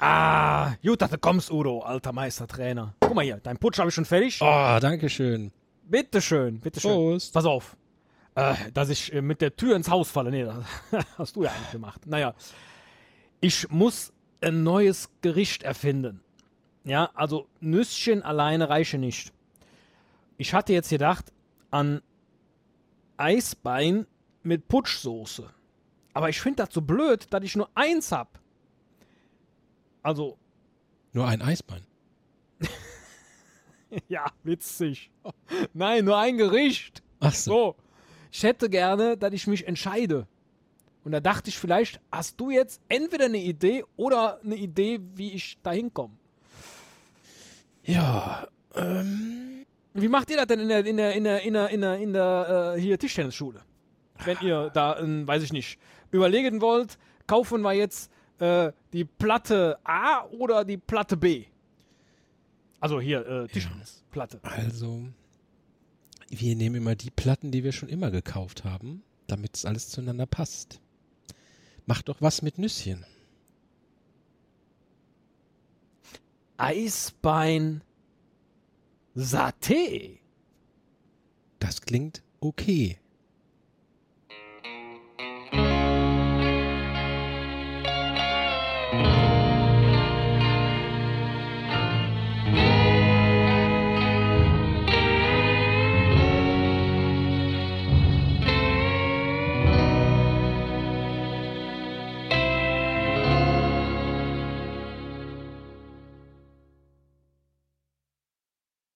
Ah, gut, dass du kommst, Udo, alter Meistertrainer. Guck mal hier, dein Putsch habe ich schon fertig. Oh, danke schön. Bitteschön, bitteschön. Prost. Pass auf äh, dass ich äh, mit der Tür ins Haus falle. Nee, das hast du ja eigentlich gemacht. Naja, ich muss ein neues Gericht erfinden. Ja, also Nüsschen alleine reiche nicht. Ich hatte jetzt gedacht an Eisbein mit Putschsoße. Aber ich finde das so blöd, dass ich nur eins hab. Also, Nur ein Eisbein. ja, witzig. Nein, nur ein Gericht. Ach so. So, ich hätte gerne, dass ich mich entscheide. Und da dachte ich, vielleicht hast du jetzt entweder eine Idee oder eine Idee, wie ich da hinkomme. Ja, ähm, Wie macht ihr das denn in der, in der, in der, in der, in der, in der äh, hier Tischtennisschule? Wenn ihr da, ähm, weiß ich nicht, überlegen wollt, kaufen wir jetzt äh, die Platte A oder die Platte B? Also hier, äh, Tischtennisplatte. also, wir nehmen immer die Platten, die wir schon immer gekauft haben, damit es alles zueinander passt. Mach doch was mit Nüsschen. Eisbein Saté. Das klingt okay.